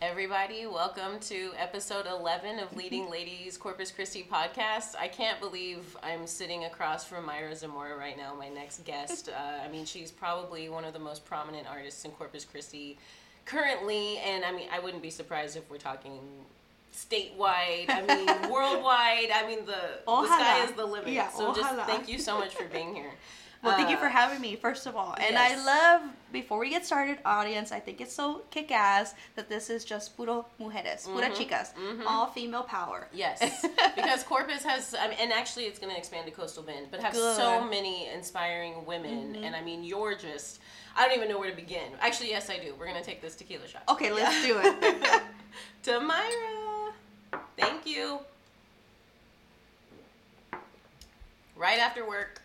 everybody. Welcome to episode 11 of Leading Ladies Corpus Christi podcast. I can't believe I'm sitting across from Mayra Zamora right now, my next guest. Uh, I mean, she's probably one of the most prominent artists in Corpus Christi currently, and I mean, I wouldn't be surprised if we're talking statewide, I mean, worldwide. I mean, the, the sky is the limit. Yeah, so just thank you so much for being here. Well, thank you Uh, for having me, first of all. And yes. I love, before we get started, audience, I think it's so kick ass that this is just puro mujeres, pura Mm-hmm. chicas, all female power. Yes, because Corpus has, I mean, and actually it's going to expand to Coastal Bend, but have Good. so many inspiring women, and I mean, you're just, I don't even know where to begin. Actually, yes, I do. We're going to take this tequila shot. Okay, let's do it. to Myra, thank you. Right after work,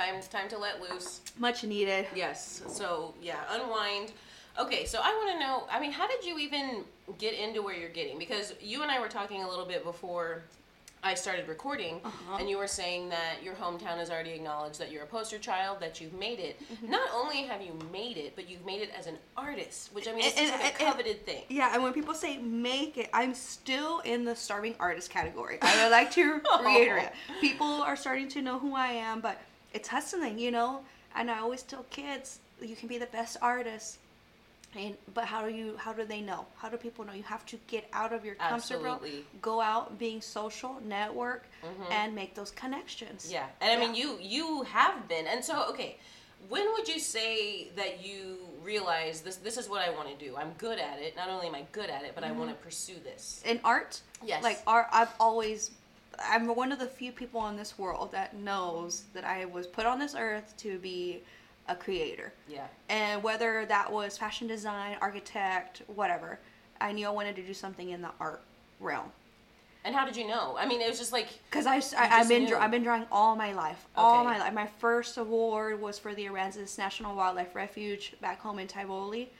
time time to let loose. Much needed. Yes. So yeah, unwind. Okay, so I want to know. I mean, how did you even get into where you're getting? Because you and I were talking a little bit before I started recording, Uh-huh. and you were saying that your hometown has already acknowledged that you're a poster child, that you've made it. Mm-hmm. Not only have you made it, but you've made it as an artist, which I mean, it's And- like a and- coveted thing. Yeah, and when people say make it, I'm still in the starving artist category. I would like to reiterate. People are starting to know who I am, but it's hustling, you know? And I always tell kids, you can be the best artist. And, but how do you how do they know how do people know you have to get out of your comfort zone. Mm-hmm. go out being social network and make those connections Yeah, and I mean, you you have been, and so okay. When would you say that you realize this? This is what I want to do. I'm good at it. Not only am I good at it, but I want to pursue this. in art Yes. like art i've always i'm one of the few people in this world that knows that i was put on this earth to be a creator Yeah. and whether that was fashion design architect whatever i knew i wanted to do something in the art realm And how did you know? I mean, it was just like because I, I, have been dra- I've been drawing all my life, all Okay. my life. My first award was for the Aransas National Wildlife Refuge back home in Tivoli.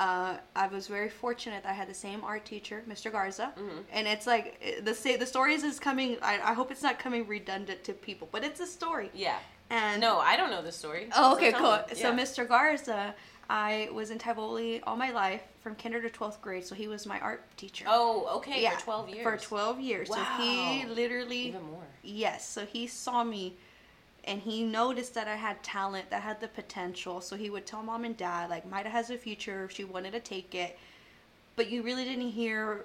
Uh, I was very fortunate that I had the same art teacher, Mr. Garza, Mm-hmm. and it's like eh, the say the stories is coming. I, I hope it's not coming redundant to people, but it's a story. yeah. And No, I don't know the story. Oh, okay, tell cool. me. So Mr. Garza, I was in Tivoli all my life from kinder to twelfth grade, so he was my art teacher. Oh, okay. yeah, For twelve years. For 12 years. So he Wow. literally Even more. Yes, so he saw me and he noticed that I had talent, that had the potential. So he would tell mom and dad like Maida has a future if she wanted to take it. But you really didn't hear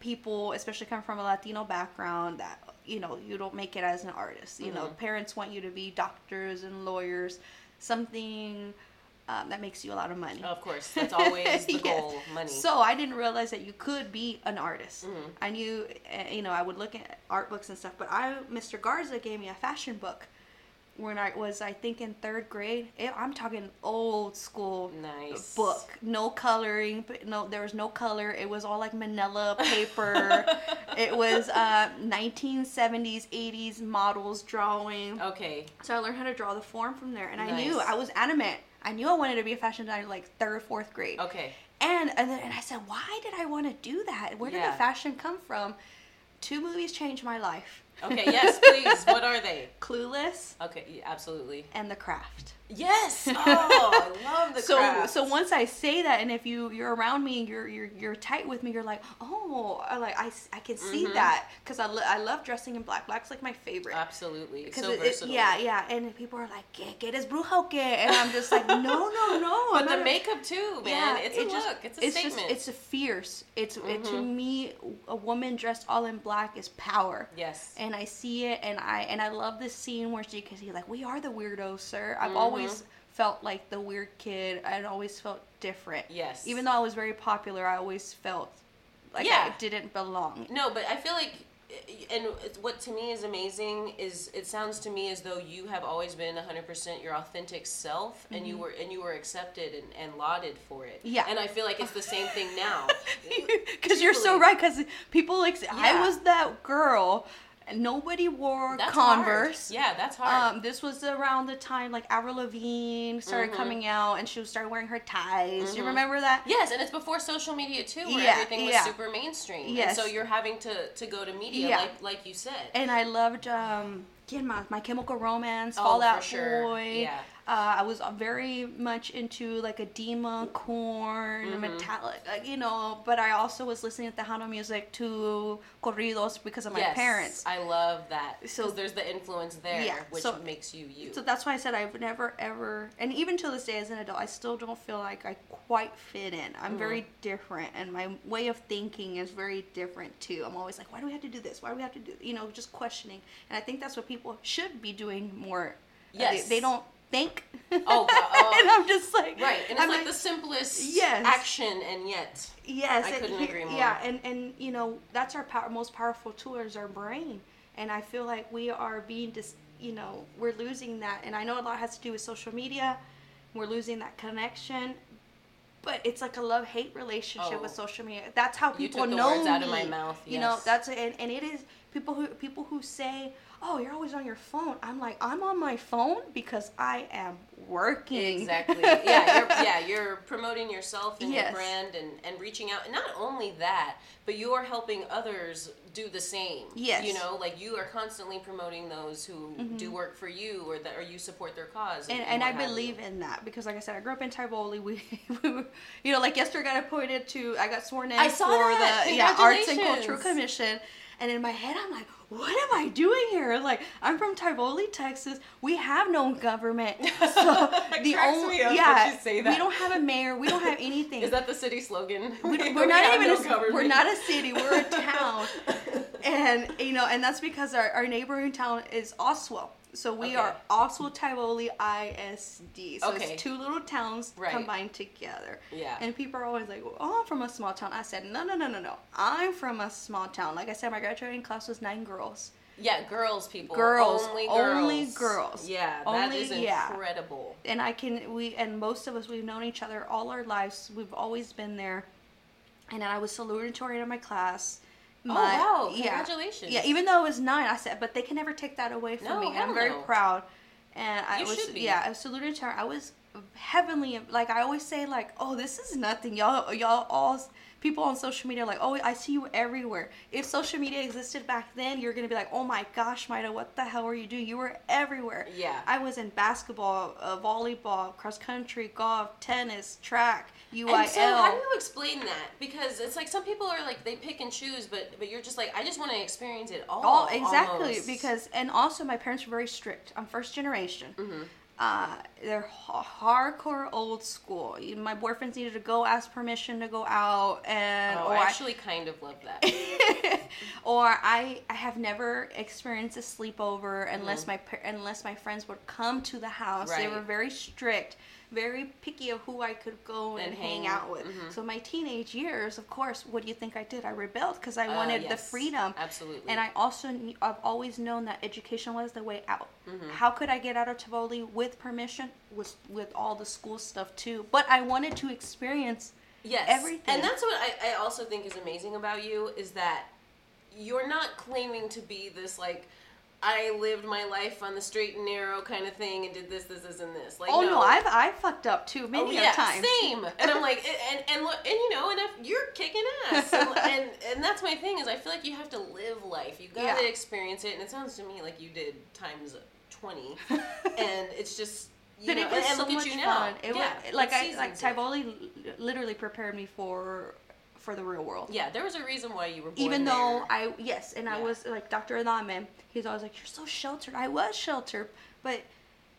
people, especially coming from a Latino background, that you know, you don't make it as an artist. You know, Mhm. parents want you to be doctors and lawyers, something um, that makes you a lot of money. Of course, that's always the Yes. goal. Money. So I didn't realize that you could be an artist. Mhm. I knew, uh, you know, I would look at art books and stuff, but I, Mr. Garza gave me a fashion book when I was, I think, in third grade. It, I'm talking old school Nice. book, no coloring, but no, there was no color. It was all like Manila paper. it was uh, 1970s, 80s models drawing. Okay. So I learned how to draw the form from there, and I knew I was animate. I knew I wanted to be a fashion designer like third, fourth grade. Okay. And and, then, and I said, why did I want to do that? Where did Yeah. the fashion come from? Two movies changed my life: Okay. Yes, please. what are they? Clueless Okay. yeah, absolutely. and The Craft. Yes. Oh, I love the so craft. so once I say that, and if you you're around me and you're you're you're tight with me, you're like, oh, I like I, I can see Mhm. that because I, lo- I love dressing in black. Black's like my favorite. Absolutely. Because so it, it- versatile. yeah, yeah, and people are like, "Que, que eres bruja o qué?" And I'm just like, "No, no, no." But I'm the a- makeup too, man. it's a it just- look. It's a it's statement. Just, it's a fierce. It's it, to Mhm. me, a woman dressed all in black is power. yes. And I see it, and I and I love this scene where she can see like, "We are the weirdos, sir." I've Mhm. always felt like the weird kid. I always felt different. Yes. Even though I was very popular, I always felt like Yeah. I didn't belong. No, but I feel like, and what to me is amazing is it sounds to me as though you have always been 100% your authentic self, and you were and you were accepted and, and lauded for it. Mm-hmm. Yeah. And I feel like it's the same thing now. Because you're so right. Because people like say, I was that girl. And nobody wore That's Converse. Hard. Yeah, that's hard. Um, this was around the time like Avril Lavigne started Mhm. coming out, and she started wearing her ties. You Mhm. remember that? Yes, and it's before social media too, where Yeah, everything was yeah. super mainstream. And Yes. so you're having to, to go to media, Yeah. like like you said. And I loved um. My Chemical Romance, Oh, Fallout for sure. Boy. Yeah. Uh, I was very much into like Edema, Korn, Mm-hmm. Metallica, like, you know. But I also was listening to Tejano music to corridos because of my yes, parents. I love that. So- there's the influence there, Yeah, which so- makes you you. So that's why I said I've never ever, and even to this day as an adult, I still don't feel like I quite fit in. I'm very Mm-hmm. different, and my way of thinking is very different too. I'm always like, why do we have to do this? Why do we have to do, you know, just questioning. And I think that's what people should be doing more. Uh, Yes. They, they don't think. Oh, oh. and I'm just like, right, and it's I'm like, the simplest Yes. action, and yet Yes, I couldn't agree more. Yeah, and and you know that's our power, most powerful tool is our brain, and I feel like we are being dis, you know, we're losing that, and I know a lot has to do with social media, we're losing that connection, but it's like a love hate relationship Oh. with social media. That's how people You took the know words out of my mouth, You know, yes. that's and, and it is people who people who say, "Oh, you're always on your phone." I'm like, I'm on my phone because I am working. Exactly. Yeah, you're, yeah, you're promoting yourself and Yes. your brand and, and reaching out. And not only that, but you are helping others do the same. Yes. You know, like you are constantly promoting those who do work for you or that or you support their cause. Mm-hmm. and, and I believe you. in that because, like I said, I grew up in Tivoli. We, we were, you know, like yesterday, I got appointed to. I got sworn in I saw for that. the yeah Arts and Cultural Commission, and in my head, I'm like, what am I doing here? Like, I'm from Tivoli, Texas. We have no government, so the only yeah, we don't have a mayor. We don't have anything. Is that the city slogan? we don't, we're not even no a, we're not a city we're a town and you know and that's because our, our neighboring town is Austwell so we Okay. are also tivoli isd so Okay. it's two little towns Right. combined together Yeah. and people are always like oh i'm from a small town i said no no no no no i'm from a small town like i said my graduating class was nine girls Yeah, girls, people. Girls, Only girls. only girls. Yeah, that Only- is yeah. incredible. and I can we and most of us we've known each other all our lives. We've always been there. And then I was salutatorian in my class. Oh, wow. yeah. Congratulations. Yeah, even though it was nine, I said, but they can never take that away from No, me. And I'm very no. proud. And I You was be. yeah, I was salutatorian. I was heavenly like I always say like, oh, this is nothing. Y'all y'all all people on social media are like, oh, I see you everywhere. If social media existed back then, you're gonna be like, oh my gosh, Maida, what the hell were you doing? You were everywhere. Yeah. I was in basketball, uh, volleyball, cross country, golf, tennis, track, UIL. And so, how do you explain that? Because it's like some people are like they pick and choose, but but you're just like I just want to experience it all. Oh, exactly. almost. Because and also my parents were very strict. I'm first generation. Mm-hmm. Uh, they're ha- hardcore old school. My boyfriends needed to go ask permission to go out, and oh, or I I- actually kind of love that. or I I have never experienced a sleepover unless my unless my friends would come to the house. They Mm-hmm. Were very strict, very picky of who I could go and, And hang hang- out with. mhm. So my teenage years, of course, what do you think I did? I rebelled because I Uh, wanted the freedom. Absolutely. And I also I've always known that education was the way out. Mm-hmm. How could I get out of Tivoli with permission? With with all the school stuff too. But I wanted to experience yes, everything. And that's what I, I also think is amazing about you is that you're not claiming to be this like. I lived my life on the straight and narrow kind of thing and did this, this, this, and this. Like, Oh no, I've I fucked up too oh, many oh, yeah, times. Same. And I'm like, and and look, and you know, and if you're kicking ass, and, and and that's my thing is I feel like you have to live life. You gotta Yeah. experience it, and it sounds to me like you did times twenty, and it's just. You But know, it was and, and so look much at you now. fun. It yeah, was like I like. Tivoli literally prepared me for for the real world. Yeah, there was a reason why you were born Even though there. I yes, and I was like Dr. Adame, he's always like, You're so sheltered. I was sheltered, but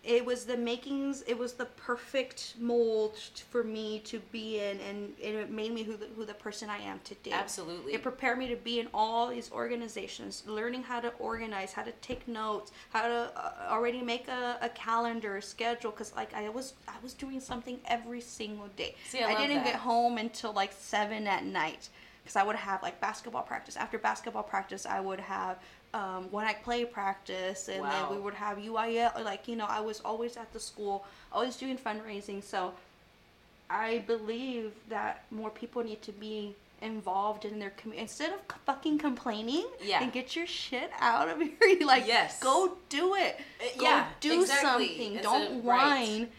it was the makings it was the perfect mold for me to be in and, and it made me who the, who the person i am today Absolutely. it prepared me to be in all these organizations learning how to organize how to take notes how to uh, already make a, a calendar a schedule because like i was i was doing something every single day See, I love didn't that. get home until like seven at night because I would have like basketball practice. After basketball practice, I would have um, one act play practice, and Wow. then we would have UIL. Or Like you know, I was always at the school, always doing fundraising. So I believe that more people need to be involved in their community instead of c- fucking complaining Yeah. and get your shit out of here like Yes. go do it Uh, go yeah, do exactly. something don't a- right. whine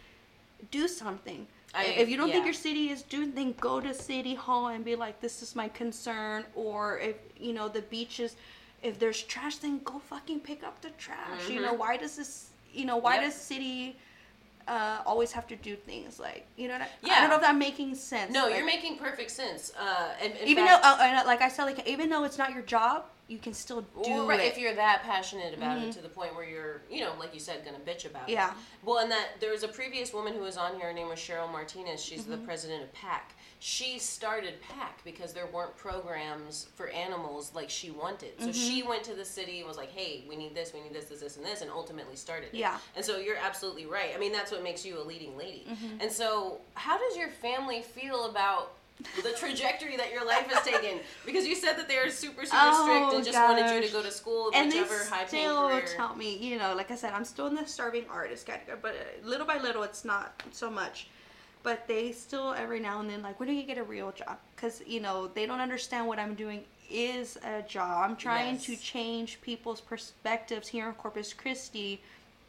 do something I- if you don't think your city is doing then go to city hall and be like this is my concern or if you know the beaches if there's trash then go fucking pick up the trash you know why does this you know why Mm-hmm. Yep. does city uh, always have to do things like you know. What I, I Yeah. don't know if I'm making sense. No, like, you're making perfect sense. Uh, and in even fact, though, uh, and, uh, like I said, like even though it's not your job, you can still do Well, right, it. if you're that passionate about it to the point where you're, you know, like you said, gonna bitch about Yeah. it. Yeah. Well, and that there was a previous woman who was on here. Her name was Cheryl Martinez. She's the Mm-hmm. president of PAC. She started PAC because there weren't programs for animals like she wanted. So she Mm-hmm. went to the city and was like, "Hey, we need this, we need this, this, this, and this," and ultimately started it. Yeah. And so you're absolutely right. I mean, that's what makes you a leading lady. Mm-hmm. And so, how does your family feel about? the trajectory that your life has taken because you said that they're super super Oh, strict and just wanted you to go to school and they whichever high paying still career. tell me, you know, like I said, I'm still in the starving artist category, but uh, little by little, it's not so much. But they still every now and then like, when do you get a real job? Because you know they don't understand what I'm doing is a job. I'm trying to change people's perspectives here in Corpus Christi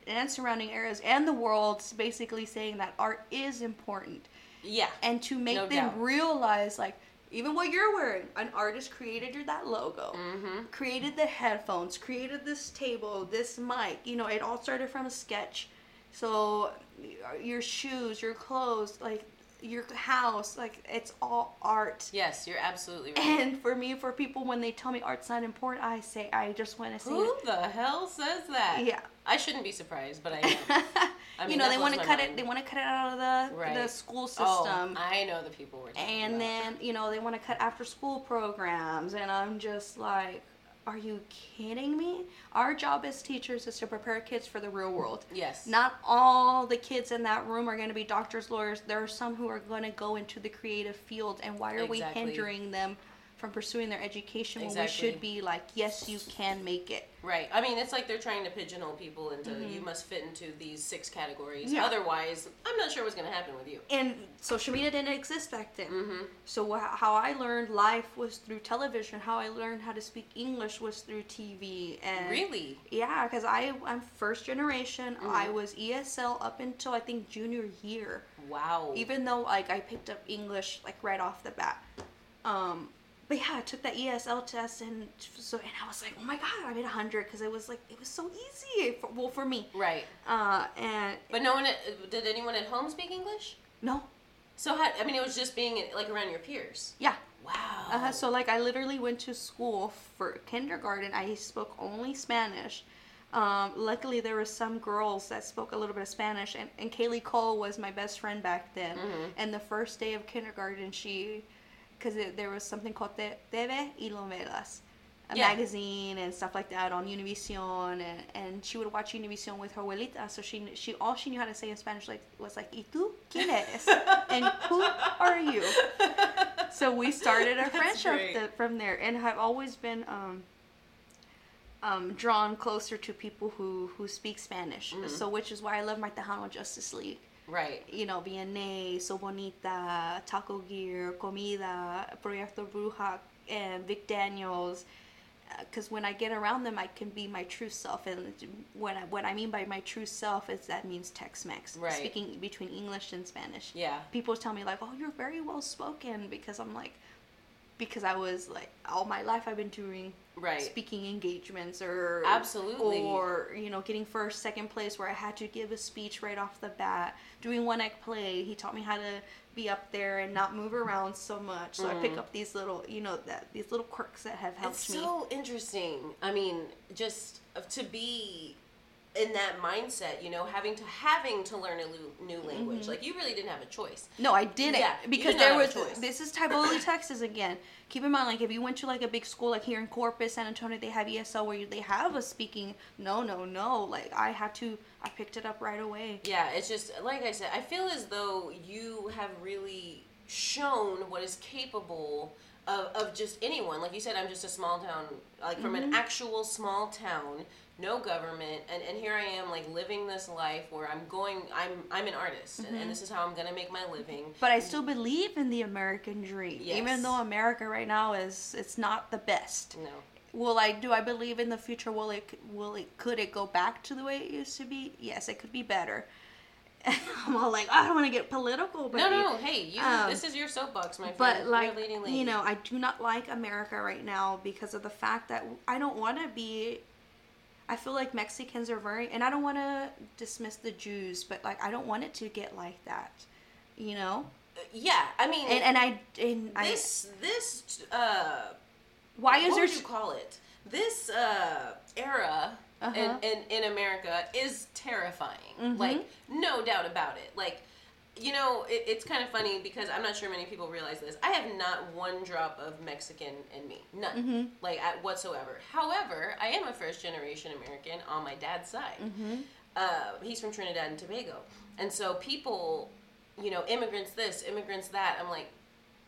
and surrounding areas and the world, basically saying that art is important yeah and to make No them doubt. realize like even what you're wearing an artist created your that logo Mm-hmm. created the headphones created this table this mic you know it all started from a sketch so your shoes your clothes like your house like it's all art. Yes you're absolutely right. And for me for people when they tell me art's not important i say i just want to say who the hell says that? Yeah. i shouldn't be surprised but i am. I you know they want to cut it they want to cut it out of the the school oh, system. Oh i know the people we're and about. then you know they want to cut after school programs and i'm just like are you kidding me? Our job as teachers is to prepare kids for the real world. Yes. Not all the kids in that room are going to be doctors lawyers. There are some who are going to go into the creative field and why are we hindering them from pursuing their education when we should be like yes you can make it right i mean it's like they're trying to pigeonhole people into you must fit into these six categories Mm-hmm. Yeah. otherwise i'm not sure what's going to happen with you and social media didn't exist back then. Mm-hmm. So wh- how I learned life was through television. How I learned how to speak English was through TV. And really Yeah, because I I'm first generation. Mm-hmm. I was ESL up until I think junior year. wow Even though like I picked up English like right off the bat. Um, but yeah, I took that ESL test and so and I was like, oh my god, I made a hundred because it was like it was so easy. For, well, for me. right Uh, and but no one did anyone at home speak english no, so how, i mean it was just being like around your peers yeah. wow Uh, so like I literally went to school for kindergarten. I spoke only Spanish. Um, luckily, there were some girls that spoke a little bit of Spanish, and, and Kaylee Cole was my best friend back then. And the first day of kindergarten, she, because there was something called Te- TV y Novelas, a Yeah. magazine and stuff like that on Univision, and, and she would watch Univision with her abuelita. So she she all she knew how to say in Spanish like was like "Y tú quién eres?" and "Who are you?" so we started a friendship from there and I've always been um, um, drawn closer to people who, who speak Spanish. Mm-hmm. So which is why I love my Tejano Justice League. Right You know, VNA, So Bonita, Taco Gear, Comida, Proyecto Bruja, and Vic Daniels. Uh, because when I get around them, I can be my true self. And when I, what I mean by my true self is that means Tex-Mex, Right. speaking between English and Spanish yeah people tell me like, "Oh, you're very well spoken," because I'm like, because I was like all my life I've been doing Right. speaking engagements or Absolutely. or you know getting first second place where I had to give a speech right off the bat doing one act play he taught me how to be up there and not move around so much so I pick mm-hmm. up these little you know that these little quirks that have helped It's me so interesting. I mean, just to be in that mindset, you know, having to having to learn a new, new language. Like you really didn't have a choice. No, I didn't. Yeah, because did there was choice. this is Tivoli, Texas again. Keep in mind, like if you went to like a big school like here in Corpus, San Antonio, they have ESL where you, they have a speaking. No, no, no. Like I had to, I picked it up right away. Yeah, it's just like I said. I feel as though you have really shown what is capable of, of just anyone. Like you said, I'm just a small town, like from Mm-hmm. an actual small town, no government, and, and here I am, like living this life where I'm going. I'm I'm an artist, and, Mm-hmm. and this is how I'm gonna make my living. But I still believe in the American dream, Yes. even though America right now is it's not the best. No. Will I do I believe in the future? Will it will it could it go back to the way it used to be? Yes, it could be better. I'm all like I don't want to get political, but No, no, hey, you. Um, this is your soapbox, my friend. but like leading lady. you know i do not like america right now because of the fact that i don't want to be I feel like Mexicans are very, and I don't want to dismiss the Jews, but like I don't want it to get like that, you know. Yeah, I mean, And and I and this this uh, why is what there would you call it? This uh, era Uh-huh. in, in in America is terrifying. Mhm. Like no doubt about it. Like you know, it, it's kind of funny because I'm not sure many people realize this. I have not one drop of Mexican in me, none, Mhm. like at whatsoever. However, I am a first generation American on my dad's side. Mhm. Uh, he's from Trinidad and Tobago, and so people, you know, immigrants this, immigrants that. I'm like,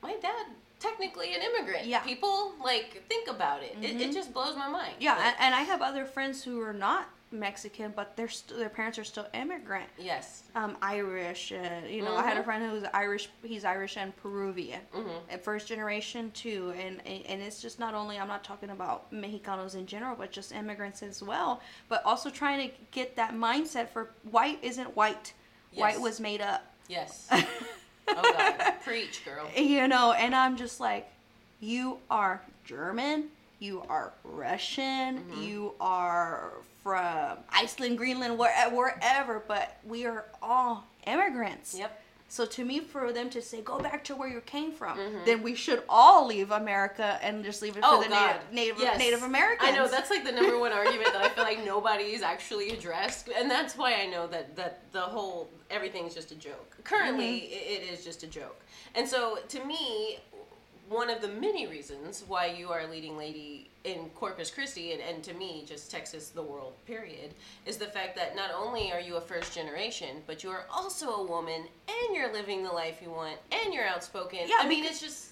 my dad technically an immigrant. Yeah. People like think about it. It, it Mhm. just blows my mind. Yeah, Like, and I have other friends who are not Mexican, but their st- their parents are still immigrant, yes. um, Irish. Uh, you know, I had a Mhm. friend who was Irish. He's Irish and Peruvian, hmm and first generation too. And, and and it's just not only I'm not talking about Mexicanos in general, but just immigrants as well. But also trying to get that mindset for white isn't white. White was made up. Yes. oh God, preach, girl. you know, and I'm just like, you are German, you are Russian, Mhm. you are from Iceland, Greenland, where, wherever, but we are all immigrants. Yep. So to me, for them to say, go back to where you came from, Mhm. then we should all leave America and just leave it for Oh the God, native, native, Yes. native Americans. I know that's like the number one argument that I feel like nobody's actually addressed, and that's why I know that that the whole everything's just a joke. Currently, Mm-hmm. it is just a joke, and so to me, one of the many reasons why you are a leading lady in Corpus Christi, and, and to me, just Texas, the world, period, is the fact that not only are you a first generation, but you are also a woman, and you're living the life you want, and you're outspoken. Yeah, I mean, it's just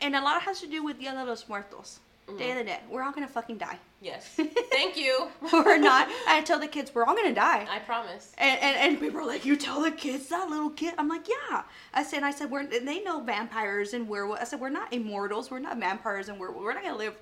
and a lot has to do with Dia de los Muertos, Mm-hmm. Day of the Dead. We're all gonna fucking die. yes. Thank you. we're not. I tell the kids we're all gonna die. I promise. And, and, and people are like, you tell the kids that little kid. I'm like, yeah. I said, I said, we're they know vampires and werewolves. I said, we're not immortals. We're not vampires and werewolves. We're not gonna live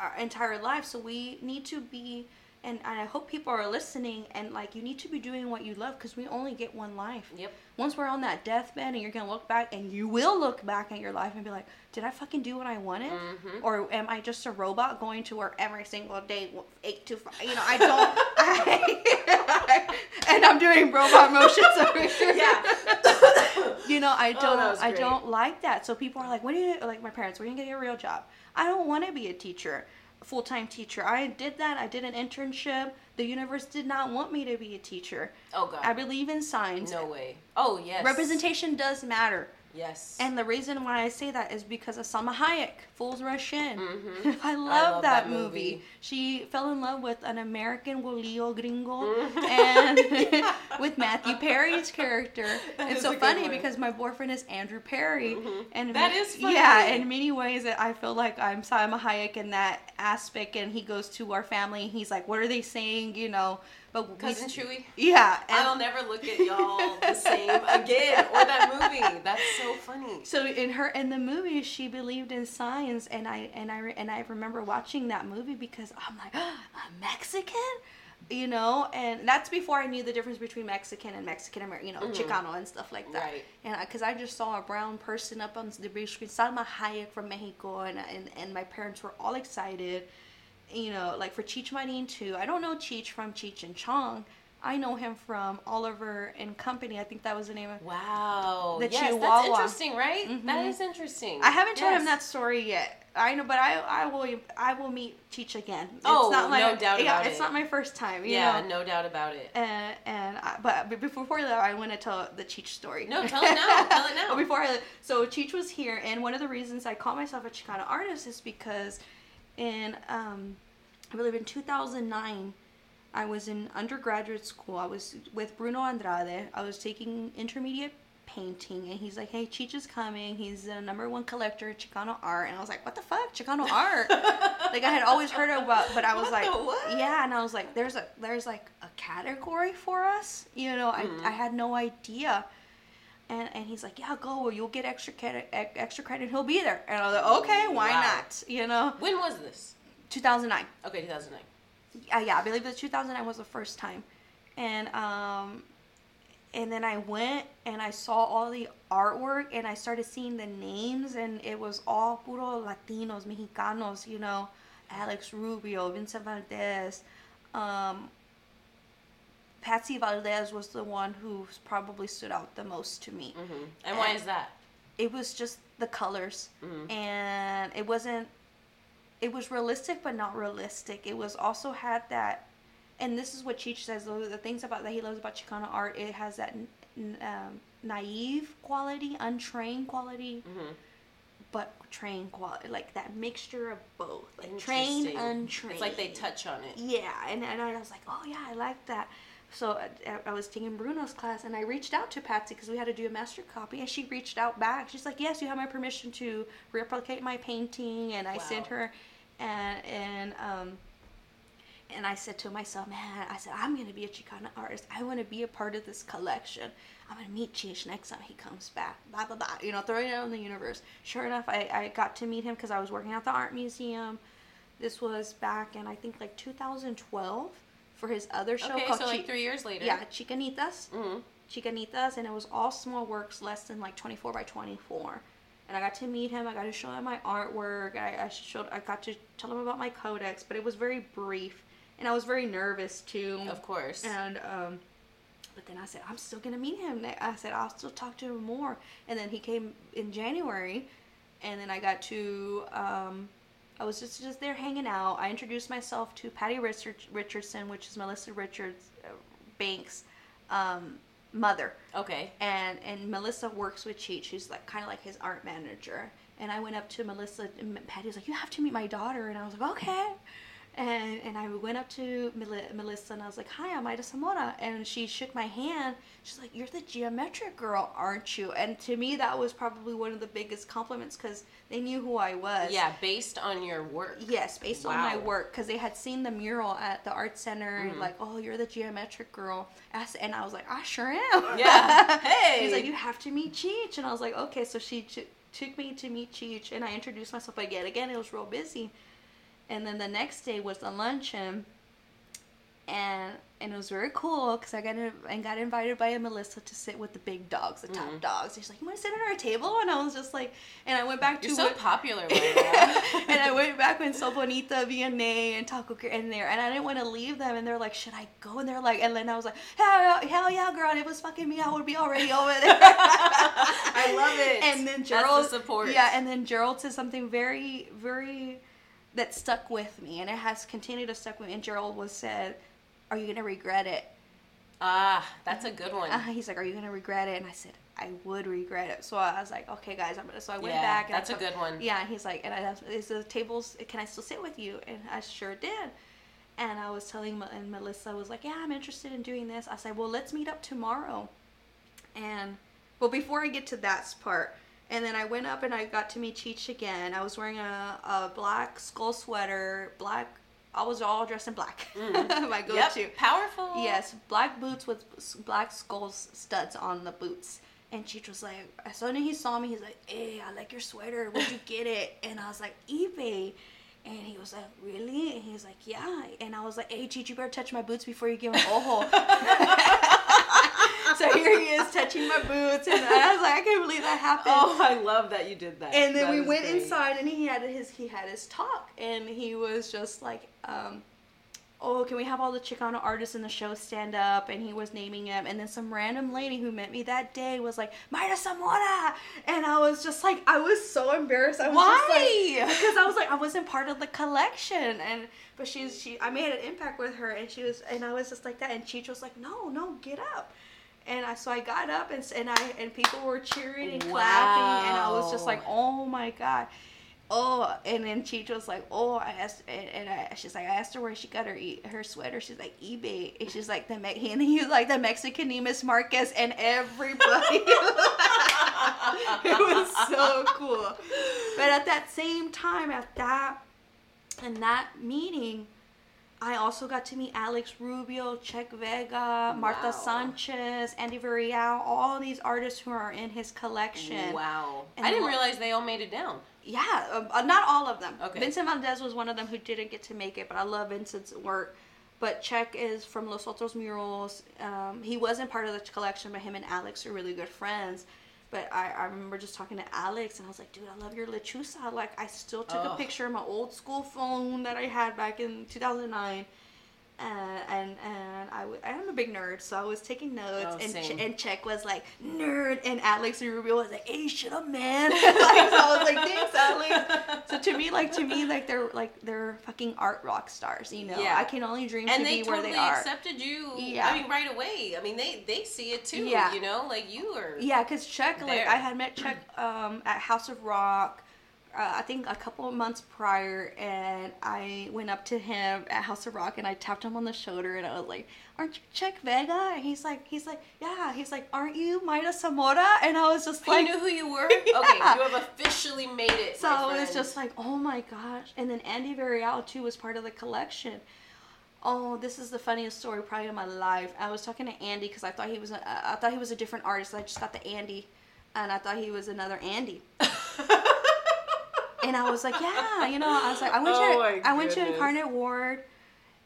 our entire life. So we need to be, and, and I hope people are listening. And like, you need to be doing what you love because we only get one life. Yep. Once we're on that deathbed, and you're gonna look back, and you will look back at your life and be like, did I fucking do what I wanted, Mhm. or am I just a robot going to work every single day, eight to five? You know, I don't. I, and I'm doing robot motions over here. Yeah. You know, I Oh, don't. was I don't like that. So people are like, "When are you like my parents? When are you gonna get a real job?" I don't want to be a teacher, full time teacher. I did that. I did an internship. The universe did not want me to be a teacher. Oh God. I believe in signs. no way. Oh yes. Representation does matter. Yes. And the reason why I say that is because of Salma Hayek, Fools Rush In. Mhm. I love, love that, that movie. movie. She fell in love with an American Wolio Gringo Mhm. and with Matthew Perry's character. That it's so funny because my boyfriend is Andrew Perry. Mhm. And That ma- is funny. Yeah, in many ways I feel like I'm Salma Hayek in that aspect and he goes to our family and he's like, What are they saying? You know. But we- Cousin Chewy. Yeah. and- I'll never look at y'all the same again or that movie. That's so funny. So in her in the movie, she believed in science, and I and I and I remember watching that movie because I'm like, a Mexican, you know, and that's before I knew the difference between Mexican and Mexican American, you know, Mhm. Chicano and stuff like that. Right. And because I just saw a brown person up on the big screen, Salma Hayek from Mexico, and and and my parents were all excited, you know, like for Cheech Marin too. I don't know Cheech from Cheech and Chong. I know him from Oliver and Company. I think that was the name of. Wow. The yes, Chihuahua. that's interesting, right? Mhm. That is interesting. I haven't told him that story yet. I know, but I I will I will meet Cheech again. It's Oh, not my, no doubt yeah, about it's it. not my first time. You Yeah, know? no doubt about it. And and I, but but before that, I want to tell the Cheech story. No, tell it now. Tell it now. Before I so Cheech was here, and one of the reasons I call myself a Chicano artist is because in um, I believe in 2009. I was in undergraduate school. I was with Bruno Andrade. I was taking intermediate painting, and he's like, "Hey, Cheech is coming. He's the number one collector of Chicano art." And I was like, "What the fuck, Chicano art?" like I had always heard about, but I was What like? "Yeah," and I was like, "There's a there's like a category for us." You know, Mhm. I I had no idea. And, and he's like, yeah, go. Or you'll get extra credit. Extra credit. He'll be there. And I was like, okay, why Wow. not? You know, When was this? 2009 Okay, 2009. uh, yeah, I believe that 2009 was the first time, and um, and then I went and I saw all the artwork and I started seeing the names and it was all puro Latinos, Mexicanos, you know, Alex Rubio, Vincent Valdez, um, Patsy Valdez was the one who probably stood out the most to me. Mm-hmm. And why is that? It was just the colors, Mhm. and it wasn't. It was realistic, but not realistic. It was also had that, and this is what Cheech says. The, the things about that he loves about Chicana art, it has that um, naive quality, untrained quality, Mhm. but trained quality, like that mixture of both, like trained, untrained. It's like they touch on it. Yeah, and, and I was like, oh yeah, I like that. So I, I was taking Bruno's class, and I reached out to Patsy because we had to do a master copy, and she reached out back. She's like, yes, you have my permission to replicate my painting, and I sent her, and and um. And I said to myself, man, I said, I'm going to be a Chicana artist. I want to be a part of this collection. I'm going to meet Cheech next time he comes back. Blah, blah, blah. You know, throwing it out in the universe. Sure enough, I, I got to meet him because I was working at the art museum. This was back in, I think, like 2012 for his other show Okay, called so like Chi- three years later. Yeah, Chicanitas. hmm Chicanitas, and it was all small works, less than like 24 by 24. And I got to meet him. I got to show him my artwork. I, I showed. I got to tell him about my codex, but it was very brief, and I was very nervous too. Of course. And um, but then I said I'm still gonna meet him. I said I'll still talk to him more. And then he came in January, and then I got to. Um, I was just just there hanging out. I introduced myself to Patty Richardson, which is Melissa Richards uh, Banks' um, mother okay. and and Melissa works with Cheech. She's like kind of like his art manager. And I went up to Melissa, and Patty was like, "You have to meet my daughter," and I was like, "Okay." And and I went up to Mel- Melissa and I was like, "Hi, I'm Ida Zamora," and she shook my hand. She's like, "You're the geometric girl, aren't you?" And to me, that was probably one of the biggest compliments because they knew who I was. Yeah, based on your work. Yes, based on my work, because they had seen the mural at the art center, Mhm. like, oh, you're the geometric girl, and I was like, I sure am. Yeah. Hey. He's like, you have to meet Cheech, and I was like, okay. So she t- took me to meet Cheech, and I introduced myself again. Again, it was real busy, and then the next day was the luncheon, and and it was very cool because I got in, and got invited by Melissa to sit with the big dogs, the top Mhm. dogs. She's like, you want to sit at our table? And I was just like, and I went back You're to so what- popular right now. and I went back when So Bonita, Vianney, and Taco in there, and I didn't want to leave them. And they're like, "Should I go?" And they're like, and then I was like, "Hell, hell yeah, girl! It was fucking me. I would be already over there." I love it. And then Gerald, the support. yeah, and then Gerald said something very, very that stuck with me, and it has continued to stuck with me. And Gerald was said, "Are you gonna regret it?" Ah, that's a good one. Uh, he's like, "Are you gonna regret it?" And I said, "I would regret it." So I was like, "Okay, guys." I'm gonna. So I went Yeah, back. And that's I a took- good one. Yeah, and he's like, "And I asked, is the tables? Can I still sit with you?" And I sure did. And I was telling, and Melissa was like, "Yeah, I'm interested in doing this." I said, "Well, let's meet up tomorrow." And well, before I get to that part, and then I went up and I got to meet Cheech again. I was wearing a, a black skull sweater, black. I was all dressed in black. Mm. My go-to. Yep, powerful. Yes, black boots with black skull studs on the boots. And Cheech was like, as soon as he saw me, he's like, "Hey, I like your sweater. Where'd you get it?" And I was like, "eBay." And he was like, "Really?" And he was like, "Yeah." And I was like, "Hey, Cheech, you better touch my boots before you give him ojo." so here he is touching my boots, and I was like, "I can't believe that happened." Oh, I love that you did that. and then That we went great. inside and he had his he had his talk and he was just like um oh can we have all the Chicano artists in the show stand up and he was naming them and then some random lady who met me that day was like Mayra Zamora and I was just like I was so embarrassed I was just Why? like because I was like I wasn't part of the collection and but she's she I made an impact with her and she was and I was just like that and Cheech was like no no get up and I so I got up and and I and people were cheering and clapping and I was just like oh my god. Oh and then Cheech was like oh I asked and, and I she's like I asked her where she got her her sweater she's like eBay and she's like the Me- and he was like the Mexican Neiman Marcus and everybody it was so cool. But at that same time at that in that meeting I also got to meet Alex Rubio, Check Vega, Martha Wow. Sanchez, Andy Villarreal, all these artists who are in his collection. Wow. And I didn't lo- realize they all made it down. Yeah, um, uh, not all of them. Okay. Vincent Valdez was one of them who didn't get to make it, but I love Vincent's work. But Check is from Los Otros Murals. Um, he wasn't part of the collection, but him and Alex are really good friends. But I, I remember just talking to Alex, and I was like, dude, I love your lechuza. Like, I still took a Oh. picture of my old school phone that I had back in 2009. Uh, and and I, w- I am a big nerd, so I was taking notes, Oh, and. Ch- and Check was like nerd, and Alex and Rubio was like, "Hey, shut up, man!" like, so I was like, "Thanks, Alex." So to me, like to me, like they're like they're fucking art rock stars, you know. Yeah. I can only dream and to be totally where they are. accepted you. Yeah. I mean, right away. I mean, they they see it too. Yeah. You know, like you are. Yeah, because Chuck, like I had met Chuck um, at House of Rock, uh, I think a couple of months prior, and I went up to him at House of Rock and I tapped him on the shoulder and I was like, "Aren't you Chuck Vega?" And he's like, "He's like, yeah." He's like, "Aren't you Maida Zamora?" And I was just like, knew who you were. Yeah. Okay, you have officially made it. so my it was just like, oh my gosh. And then Andy Villarreal too was part of the collection. Oh, this is the funniest story probably in my life. I was talking to Andy because I thought he was a, I thought he was a different artist. I just got the Andy, and I thought he was another Andy. and I was like, yeah, you know, I was like, I went Oh to I went to. Incarnate Word.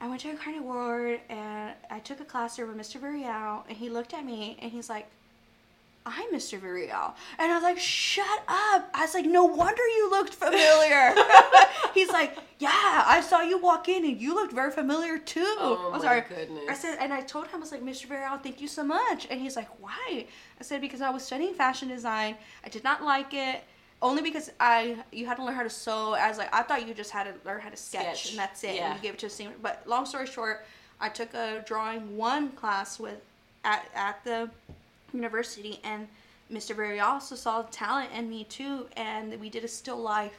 I went to Incarnate Word and I took a class there with Mr. Villarreal and he looked at me and he's like, I'm Mr. Villarreal. And I was like, shut up. I was like, no wonder you looked familiar. He's like, yeah, I saw you walk in and you looked very familiar too. Oh I was my like- goodness. I said, and I told him, I was like, Mr. Villarreal, thank you so much. And he's like, why? I said, because I was studying fashion design. I did not like it. Only because I you had to learn how to sew. I was like, I thought you just had to learn how to sketch, Sketch. and that's it. Yeah. And you gave it to a senior. But long story short, I took a drawing one class with at at the university, and Mr. Berry also saw talent in me too, and we did a still life.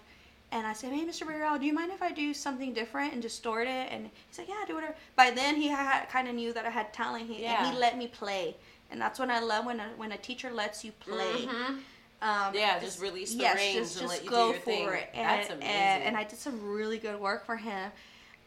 And I said, hey, Mr. Barrel, do you mind if I do something different and distort it? And he's like, yeah, do whatever. By then, he had kind of knew that I had talent, he, and Yeah. he let me play. And that's when I love when a, when a teacher lets you play. Mhm. Um, Yeah, just release the yes, reins just, and just let you go do your for thing. it. And, That's amazing. And, and I did some really good work for him.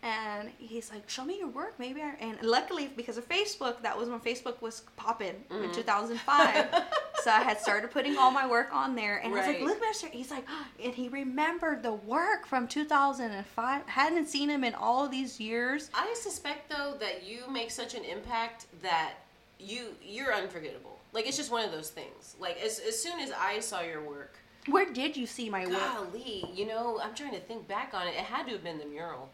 And he's like, "Show me your work, maybe." I, and luckily, because of Facebook, that was when Facebook was popping Mm-hmm. in 2005. so I had started putting all my work on there, and I was like, "Look, Mister." He's like, and he remembered the work from 2005. Hadn't seen him in all these years. I suspect though that you make such an impact that you you're unforgettable. Like it's just one of those things. Like as as soon as I saw your work, Where did you see my work? golly, you know, I'm trying to think back on it. It had to have been the mural.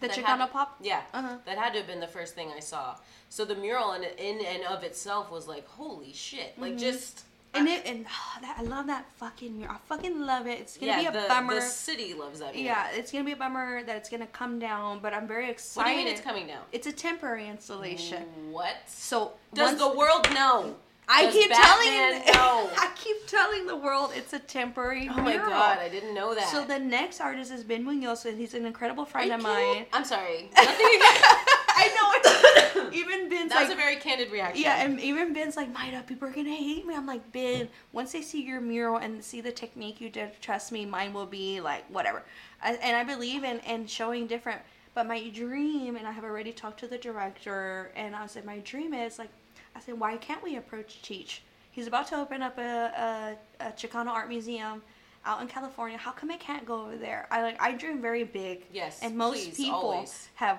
The That Chicano had- Pop. Yeah, Uh-huh. that had to have been the first thing I saw. So the mural in in and of itself was like, holy shit! Like just Mm-hmm. And it and oh, that I love that fucking mural. I fucking love it. It's gonna yeah, be a the, bummer. the city loves that. mural. Yeah, it's gonna be a bummer that it's gonna come down, but I'm very excited. What do you mean it's coming down? It's a temporary installation. What? So Does the world know? I keep Batman telling? I keep telling the world it's a temporary Oh my mural. god, I didn't know that. So the next artist is Ben Munoz, and he's an incredible friend of mine. I'm sorry. I know. even Ben's That was like, a very candid reaction. yeah, and even Ben's like, Maida, people are gonna hate me. I'm like, Ben, once they see your mural and see the technique you did, trust me, mine will be like whatever. I, and I believe in in showing different. But my dream, and I have already talked to the director, and I said, my dream is like, I said, why can't we approach Cheech? He's about to open up a, a, a Chicano art museum out in California. How come I can't go over there? I like I dream very big. Yes, And most please, people always. have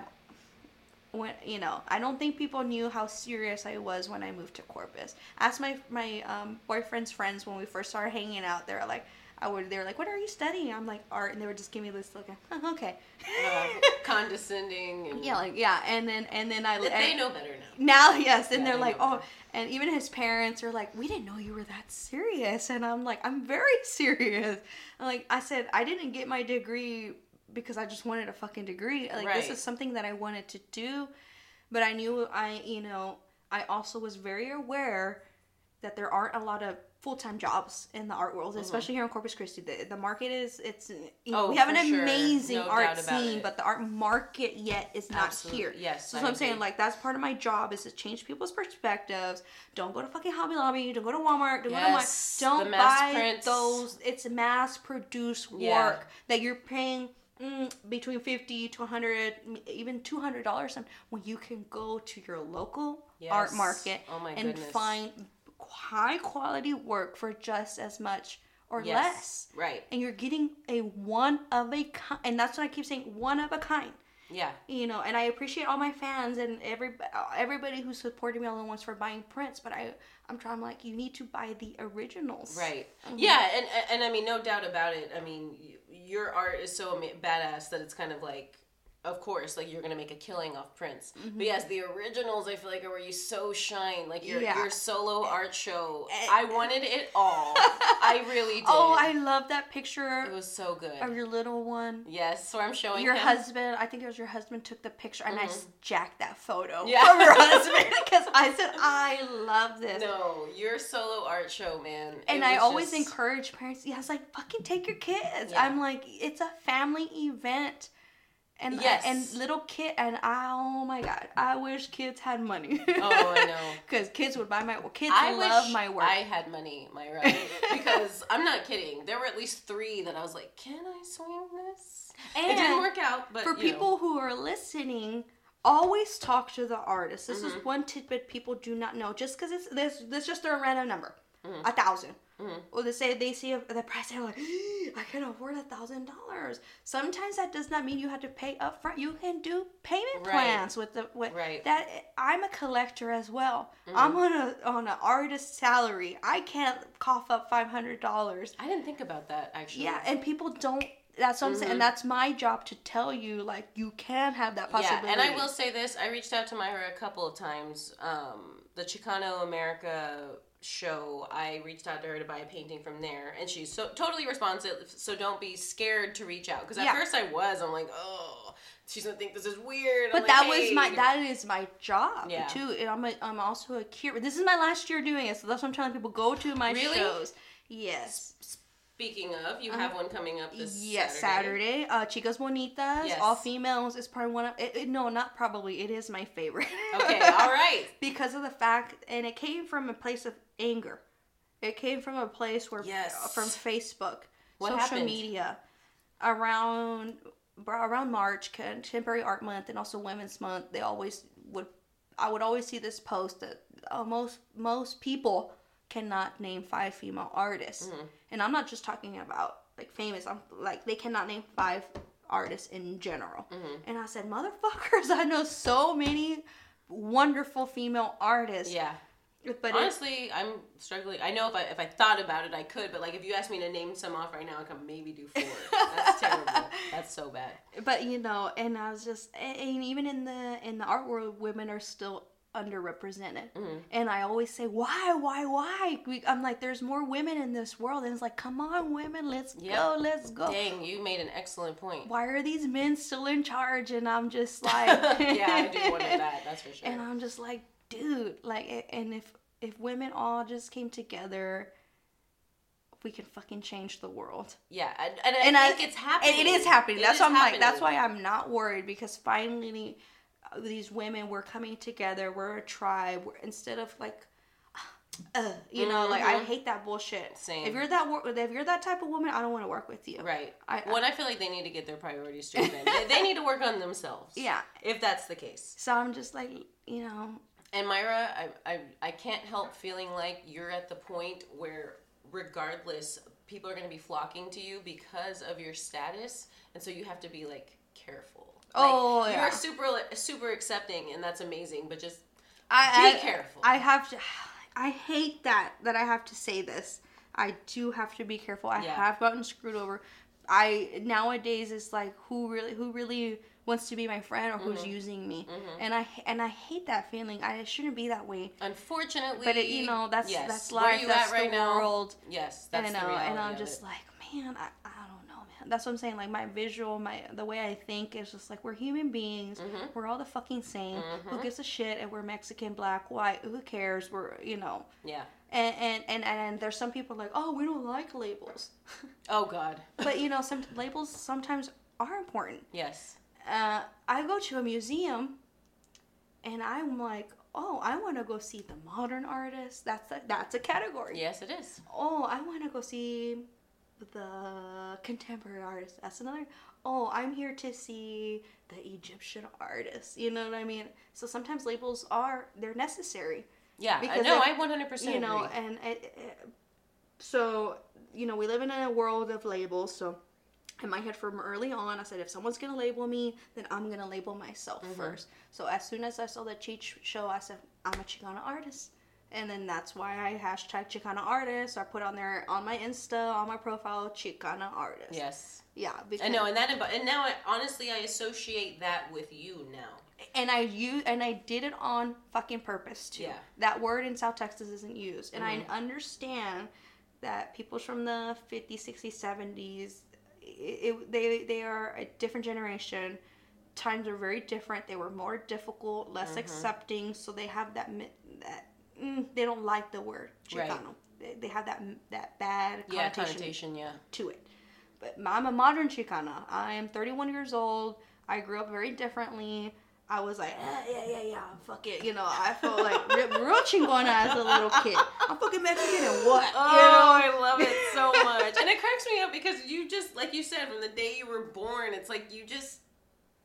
when you know i don't think people knew how serious i was when i moved to corpus ask my my um, boyfriend's friends when we first started hanging out they were like i would they were like what are you studying? I'm like art and they would just give me this look oh, okay. Uh, condescending and yeah like yeah and then and then i But they and- know better now. now yes and Yeah, they're they like oh better. and even his parents are like we didn't know you were that serious and i'm like i'm very serious. I'm like i said i didn't get my degree because i just wanted a fucking degree. Like this is something that i wanted to do but i knew i you know i also was very aware that there aren't a lot of full-time jobs in the art world especially here in corpus christi the, the market is it's you know, Mm-hmm. Oh, we have an sure. amazing No art scene it. but the art market yet is not Absolutely. here Yes, so so i'm saying like that's part of my job is to change people's perspectives don't go to fucking hobby lobby don't go to walmart don't Yes, go to the don't buy prints. those it's mass produced work Yeah. that you're paying mm, between 50 to 100 even 200 dollars when you can go to your local art market Oh and goodness. find high quality work for just as much or Yes. less Right. and you're getting a one of a kind and that's what i keep saying one of a kind Yeah. you know and i appreciate all my fans and every everybody who supported me all at once for buying prints but i i'm trying like you need to buy the originals Right. Mm-hmm. Yeah, and and I mean, no doubt about it. I mean, your art is so badass that it's kind of like of course, like you're gonna make a killing off prints. But yes, the originals I feel like are where you so shine, like your Yeah. your solo art show. Eh. I wanted it all. I really did. Oh, I love that picture it was so good. of your little one. Yes, so I'm showing Your him. husband, I think it was your husband, took the picture, and I Mhm. jacked that photo Yeah. from your husband because I said I love this. No, your solo art show, man. and I always just- encourage parents. Yes, like, fucking take your kids. Yeah. I'm like, it's a family event. And Yes. and little kid and I oh my god, I wish kids had money. Oh, I know. Because kids would buy my kids I love my work. I had money, my right? because I'm not kidding. There were at least three that I was like, "Can I swing this?" it didn't And work out, but For you know. people who are listening, always talk to the artist. This Mm-hmm. is one tidbit people do not know. Just because it's this, this just a random number, Mm-hmm. a 1000 Or they say they see the price, they're like, I can afford a thousand dollars. Sometimes that does not mean you have to pay up front. You can do payment Right. plans with the with Right. Mm-hmm. that. I'm a collector as well. I'm on a on an artist salary. I can't cough up five hundred dollars. I didn't think about that actually. Yeah, and people don't. That's what I'm saying. And that's my job to tell you, like, you can have that possibility. Yeah, and I will say this: I reached out to Mayra a couple of times. Um, the Chicano America show, I reached out to her to buy a painting from there, and she's so totally responsive. So don't be scared to reach out because at Yeah. first I was. I'm like, oh, she's gonna think this is weird. I'm But like, that "Hey." was my that is my job Yeah. too. And I'm a, I'm also a curator. This is my last year doing it, so that's what I'm telling people. Go to my Really? shows. Yes. Speaking of, you have one coming up this Uh-huh. Yes, Saturday. Saturday. Uh, Chicas Bonitas, Yes. all females is probably one of it, it- no, not probably. It is my favorite. Okay, all right. because of the fact, and it came from a place of anger. It came from a place where, Yes. from Facebook, What social happened? media, around around March, Contemporary Art Month, and also Women's Month. They always would, I would always see this post that uh, most most people cannot name five female artists, Mm-hmm. and I'm not just talking about like famous. I'm like they cannot name five artists in general. Mm-hmm. And I said, motherfuckers, I know so many wonderful female artists. Yeah. But it, Honestly, I'm struggling. I know if I if I thought about it, I could. But like, if you asked me to name some off right now, I could maybe do four. That's terrible. That's so bad. but you know, and I was just, and even in the in the art world, women are still underrepresented. Mm-hmm. And I always say, why, why, why? We, I'm like, there's more women in this world, and it's like, come on, women, let's Yep. go, let's go. Dang, you made an excellent point. Why are these men still in charge? And I'm just like, yeah, I do wonder that. That's for sure. And I'm just like, dude, like, and if if women all just came together, we can fucking change the world. yeah, and, and I And I- think it's happening. It is happening. It that's is why I'm like, that's why I'm not worried because finally, these women were coming together. We're a tribe. We're, instead of like. Uh, you know, like I Mhm. hate that bullshit. Same. If you're that, wor- if you're that type of woman, I don't want to work with you. Right. I- and I feel like they need to get their priorities straight. They, they need to work on themselves. Yeah. If that's the case. So I'm just like, you know, And Mayra, I, I, I can't help feeling like you're at the point where, regardless, people are going to be flocking to you because of your status, and so you have to be like careful. Like, Oh, yeah. You're super super accepting, and that's amazing. But just I, Be I- careful. I have to. I hate that that I have to say this. I do have to be careful. I Yeah. have gotten screwed over. I nowadays it's like who really who really wants to be my friend or Mm-hmm. who's using me, and I and I hate that feeling. I shouldn't be that way. unfortunately, But it, you know that's yes. that's Where life. That's at right the now? world. Yes, that's and, the reality. and I'm just like, man, I, I. That's what I'm saying. Like my visual, my the way I think is just like we're human beings. Mm-hmm. We're all the fucking same. Who gives a shit? And we're Mexican, black, white. Who cares? We're you know. yeah. And and and, and there's some people like, oh, we don't like labels. Oh God. but you know, some labels sometimes are important. yes. Uh, I go to a museum, and I'm like, oh, I want to go see the modern artists. That's a, that's a category Yes, it is. oh, I want to go see the contemporary artist. That's another. Oh, I'm here to see the Egyptian artist. You know what I mean? So sometimes labels are they're necessary. Yeah. Because no, I 100 percent You know, agree. and it, it- so you know we live in a world of labels. So in my head from early on, I said if someone's gonna label me, then I'm gonna label myself Mm-hmm. first. So as soon as I saw the Cheech show, I said I'm a Chicana artist. And then that's why I hashtag Chicana artist. I put on there on my Insta, on my profile, Chicana artist. Yes. Yeah, I know, and that and now I, honestly I associate that with you now. and I use and I did it on fucking purpose too. Yeah. That word in South Texas isn't used, and Mhm. I understand that people from the 50s, 60s, 70s, it, it, they they are a different generation. Times are very different. They were more difficult, less Mhm. accepting, so they have that that mm, they don't like the word Right. Chicano. They, they have that that bad Yeah, connotation connotation. Yeah. to it. But I'm a modern Chicana. I am 31 years old. I grew up very differently. I was like, eh, yeah, yeah, yeah, fuck it. You know, I felt like real, real chingona as a little kid. I'm fucking Mexican and what? Oh, you know? I love it so much. and it cracks me up because you just, like you said, from the day you were born, it's like you just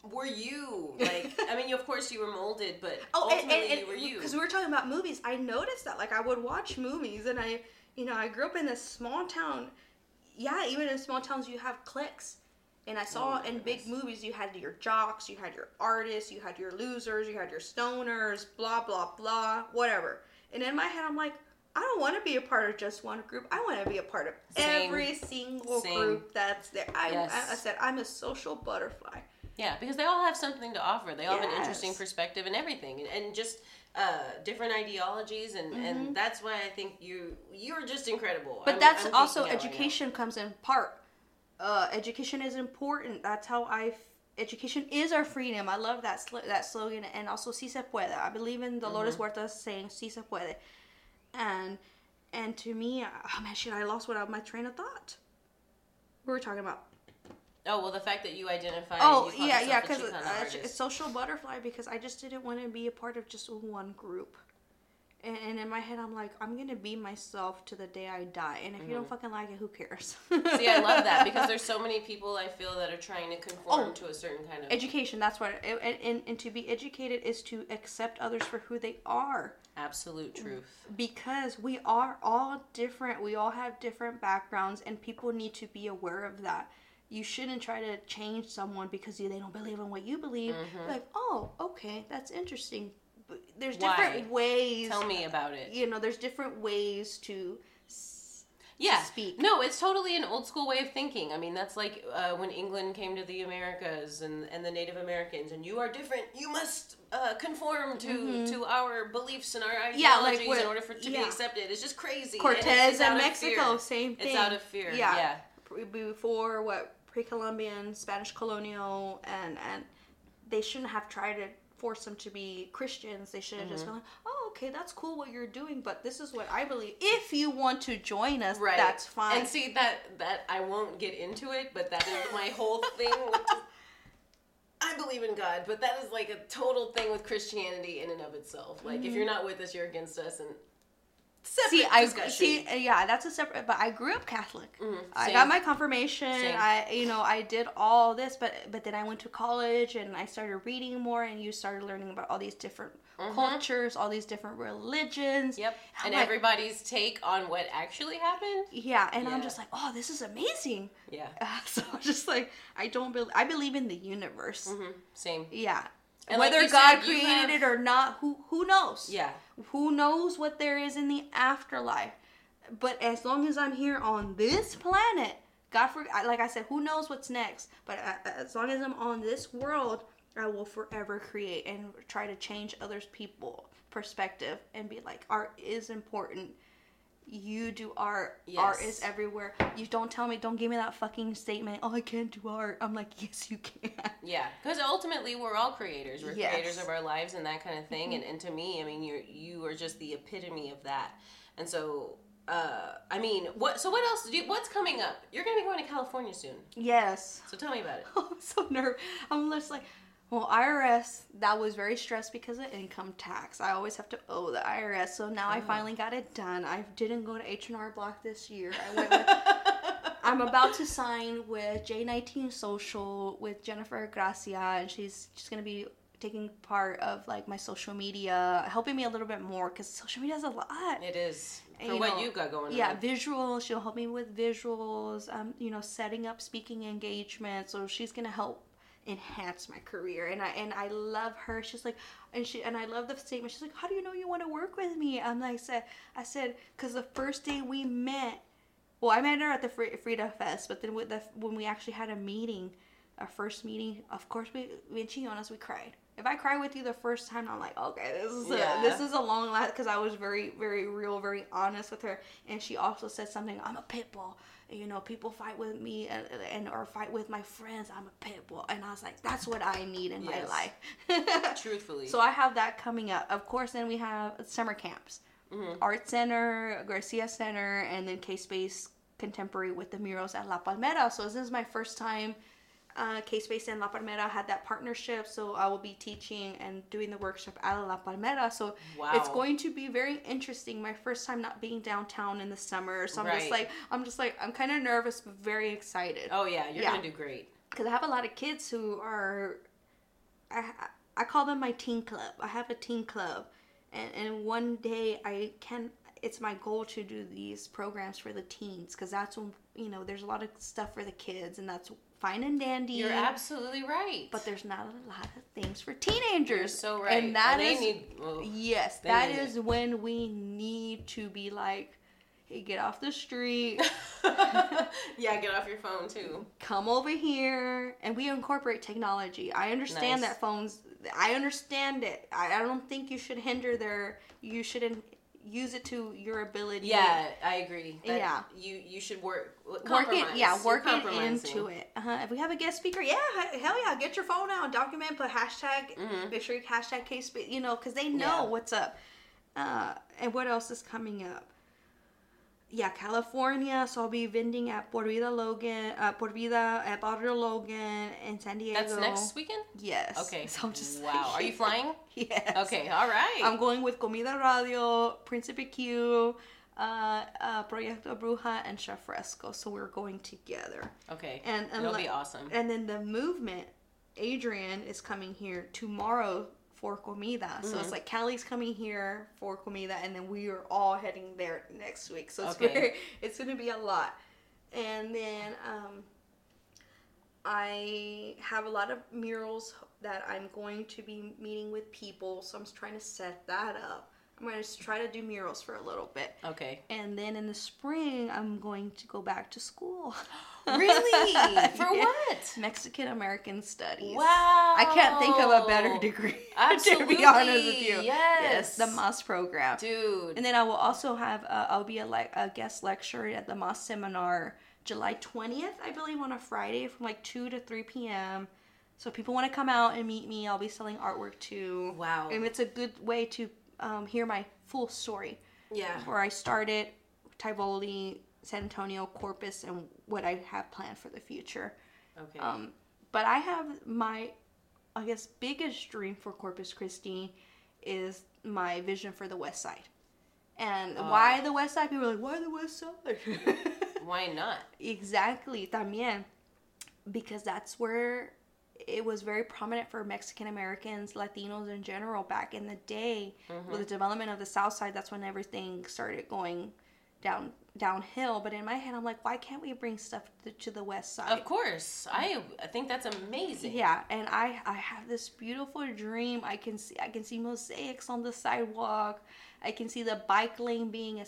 were you. Like, I mean, you, of course you were molded, but Oh, and, ultimately and, and were you. Because we were talking about movies. I noticed that. Like, I would watch movies, and I, you know, I grew up in this small town. Yeah, even in small towns, you have cliques. And I saw Oh in big movies, you had your jocks, you had your artists, you had your losers, you had your stoners, blah, blah, blah, whatever. And in my head, I'm like, I don't want to be a part of just one group. I want to be a part of Same. every single Same. group that's there. I, Yes. I, I said, I'm a social butterfly. Yeah, because they all have something to offer. They all have an interesting perspective and everything, and, and just uh, different ideologies, and, and that's why I think you you're just incredible. Mm-hmm. But I'm- that's I'm also geeking out right now. education comes in part. Uh, education is important. That's how I. F- education is our freedom. I love that sl- that slogan, and also "si se puede." I believe in Dolores Mm-hmm. Huerta saying "si se puede," and and to me, oh man, shit, I lost what my train of thought. We were talking about. Oh well, the fact that you identify. Oh you yeah, yeah, because uh, social butterfly because I just didn't want to be a part of just one group. And, and in my head, I'm like, I'm gonna be myself to the day I die. And if you don't fucking like it, who cares? Mm-hmm. See, I love that because there's so many people I feel that are trying to conform Oh. to a certain kind of education. That's what. And, and, and to be educated is to accept others for who they are. absolute truth. Because we are all different. We all have different backgrounds, and people need to be aware of that. You shouldn't try to change someone because they don't believe in what you believe. Mm-hmm. Like, oh, okay, that's interesting. But there's Why? different ways. Tell me about it. You know, there's different ways to. yeah. speak. No, it's totally an old school way of thinking. I mean, that's like uh, when England came to the Americas and, and the Native Americans, and you are different. You must uh, conform to to our beliefs and our ideologies Mm-hmm. Yeah, like in order for to be accepted. It's just crazy. Cortez it's and Mexico, same thing. It's out of fear. Yeah. Yeah. Before what pre-Columbian, Spanish colonial, and and they shouldn't have tried to force them to be Christians. They should have just Mm-hmm. been like, oh, okay, that's cool what you're doing, but this is what I believe. If you want to join us, Right. that's fine. And see that that I won't get into it, but that is my whole thing. With I believe in God, but that is like a total thing with Christianity in and of itself. Like if you're not with us, you're against us, and separate see, I discussion. see. uh, Yeah, that's a separate. But I grew up Catholic. I Mm-hmm. same. got my confirmation. Same. I, you know, I did all this, but but then I went to college and I started reading more, and you started learning about all these different cultures, all these different religions. Mm-hmm. Yep. I'm And like, everybody's take on what actually happened. Yeah, and I'm just like, oh, this is amazing. Yeah. Uh, so I'm just like, I don't believe. I believe in the universe. hmm Same. Yeah. And Whether you God said, created have- it or not, who who knows? Yeah. Who knows what there is in the afterlife? But as long as I'm here on this planet, God for like I said, who knows what's next? But uh, as long as I'm on this world, I will forever create and try to change others' people perspective and be like, art is important. You do art. Art is everywhere. You don't tell me. Don't give me that fucking statement. Oh, I can't do art. I'm like, yes, you can. Yeah, because ultimately we're all creators. We're Yes. creators of our lives and that kind of thing. And, and to me, I mean, you're you are just the epitome of that. And so, uh, I mean, what? So what else? Do you, what's coming up? You're gonna be going to California soon. Yes. So tell me about it. I'm so nervous. I'm just like, well, IRS, that was very stressed because of income tax. I always have to owe the IRS. So now I finally got it done. I didn't go to H&R Block this year. I went with, I'm about to sign with J19 Social with Jennifer Gracia, and she's just going to be taking part of like my social media, helping me a little bit more because social media is a lot. It is for you what know, you got going yeah on. visuals she'll help me with visuals um you know setting up speaking engagements so she's gonna help enhance my career and I and I love her. She's like and she and I love the statement. She's like how do you know you want to work with me? I'm like I said I said because the first day we met well I met her at the Frida Fest but then with the when we actually had a meeting our first meeting of course we me and Chionas we cried if I cry with you the first time, I'm like, okay, this is yeah. a, this is a long last because I was very very real, very honest with her, and she also said something. I'm a pit bull. You know, people fight with me and, and or fight with my friends. I'm a pit bull, and I was like, that's what I need in yes. my life. Truthfully. So I have that coming up. Of course, then we have summer camps, mm-hmm. art center, Garcia Center, and then K Space Contemporary with the murals at La Palmera. So this is my first time uh, K-Space and La Palmera had that partnership, so I will be teaching and doing the workshop at La Palmera. So wow. it's going to be very interesting. My first time not being downtown in the summer, so I'm right. just like, I'm just like, I'm kind of nervous but very excited. Oh yeah, you're yeah. gonna do great. Because I have a lot of kids who are, I I call them my teen club. I have a teen club, and and one day I can. It's my goal to do these programs for the teens because that's when you know there's a lot of stuff for the kids, and that's fine and dandy. You're absolutely right. But there's not a lot of things for teenagers. You're so right. And that is, need, yes, that is it. when we need to be like, hey, get off the street. yeah, get off your phone too. Come over here, and we incorporate technology. I understand nice. that phones. I understand it. I, I don't think you should hinder their. You shouldn't use it to your ability. Yeah, I agree. That yeah, you you should work work it. Yeah, work it into it. Uh-huh. If we have a guest speaker, yeah, hell yeah, get your phone out, document, put hashtag. Mm-hmm. Make sure you hashtag case, you know, because they know yeah. what's up. Uh, and what else is coming up? Yeah, California. So I'll be vending at Por Vida Logan, uh, Por Vida at Barrio Logan in San Diego. That's next weekend. Yes. Okay. So I'm just wow. Like, Are you flying? yes. Okay. All right. I'm going with Comida Radio, Principe Q, uh, uh, Proyecto Bruja, and Chef Fresco. So we're going together. Okay. And, and it'll be awesome. And then the movement, Adrian is coming here tomorrow for comida. Mm-hmm. So it's mm-hmm. like Callie's coming here for comida, and then we are all heading there next week. So it's okay. very, it's going to be a lot. And then um, I have a lot of murals that I'm going to be meeting with people. So I'm trying to set that up. I'm going to try to do murals for a little bit. Okay. And then in the spring, I'm going to go back to school. really? For yeah. what? Mexican American Studies. Wow. I can't think of a better degree. Absolutely. to be honest with you. Yes. yes the Moss program. Dude. And then I will also have, uh, I'll be a, like a guest lecturer at the Moss seminar July 20th, I believe, on a Friday from like 2 to 3 p.m. So if people want to come out and meet me, I'll be selling artwork too. Wow. And it's a good way to um, hear my full story. Yeah. Where I started, Tivoli, San Antonio, Corpus, and what I have planned for the future. Okay. Um, but I have my, I guess, biggest dream for Corpus Christi is my vision for the West Side. And uh, why the West Side? People are like, why the West Side? why not? Exactly, también. Because that's where it was very prominent for Mexican Americans, Latinos in general back in the day. Mm-hmm. With the development of the South Side, that's when everything started going down downhill. But in my head, I'm like, why can't we bring stuff to, to, the West Side? Of course, I I think that's amazing. Yeah, and I I have this beautiful dream. I can see I can see mosaics on the sidewalk. I can see the bike lane being a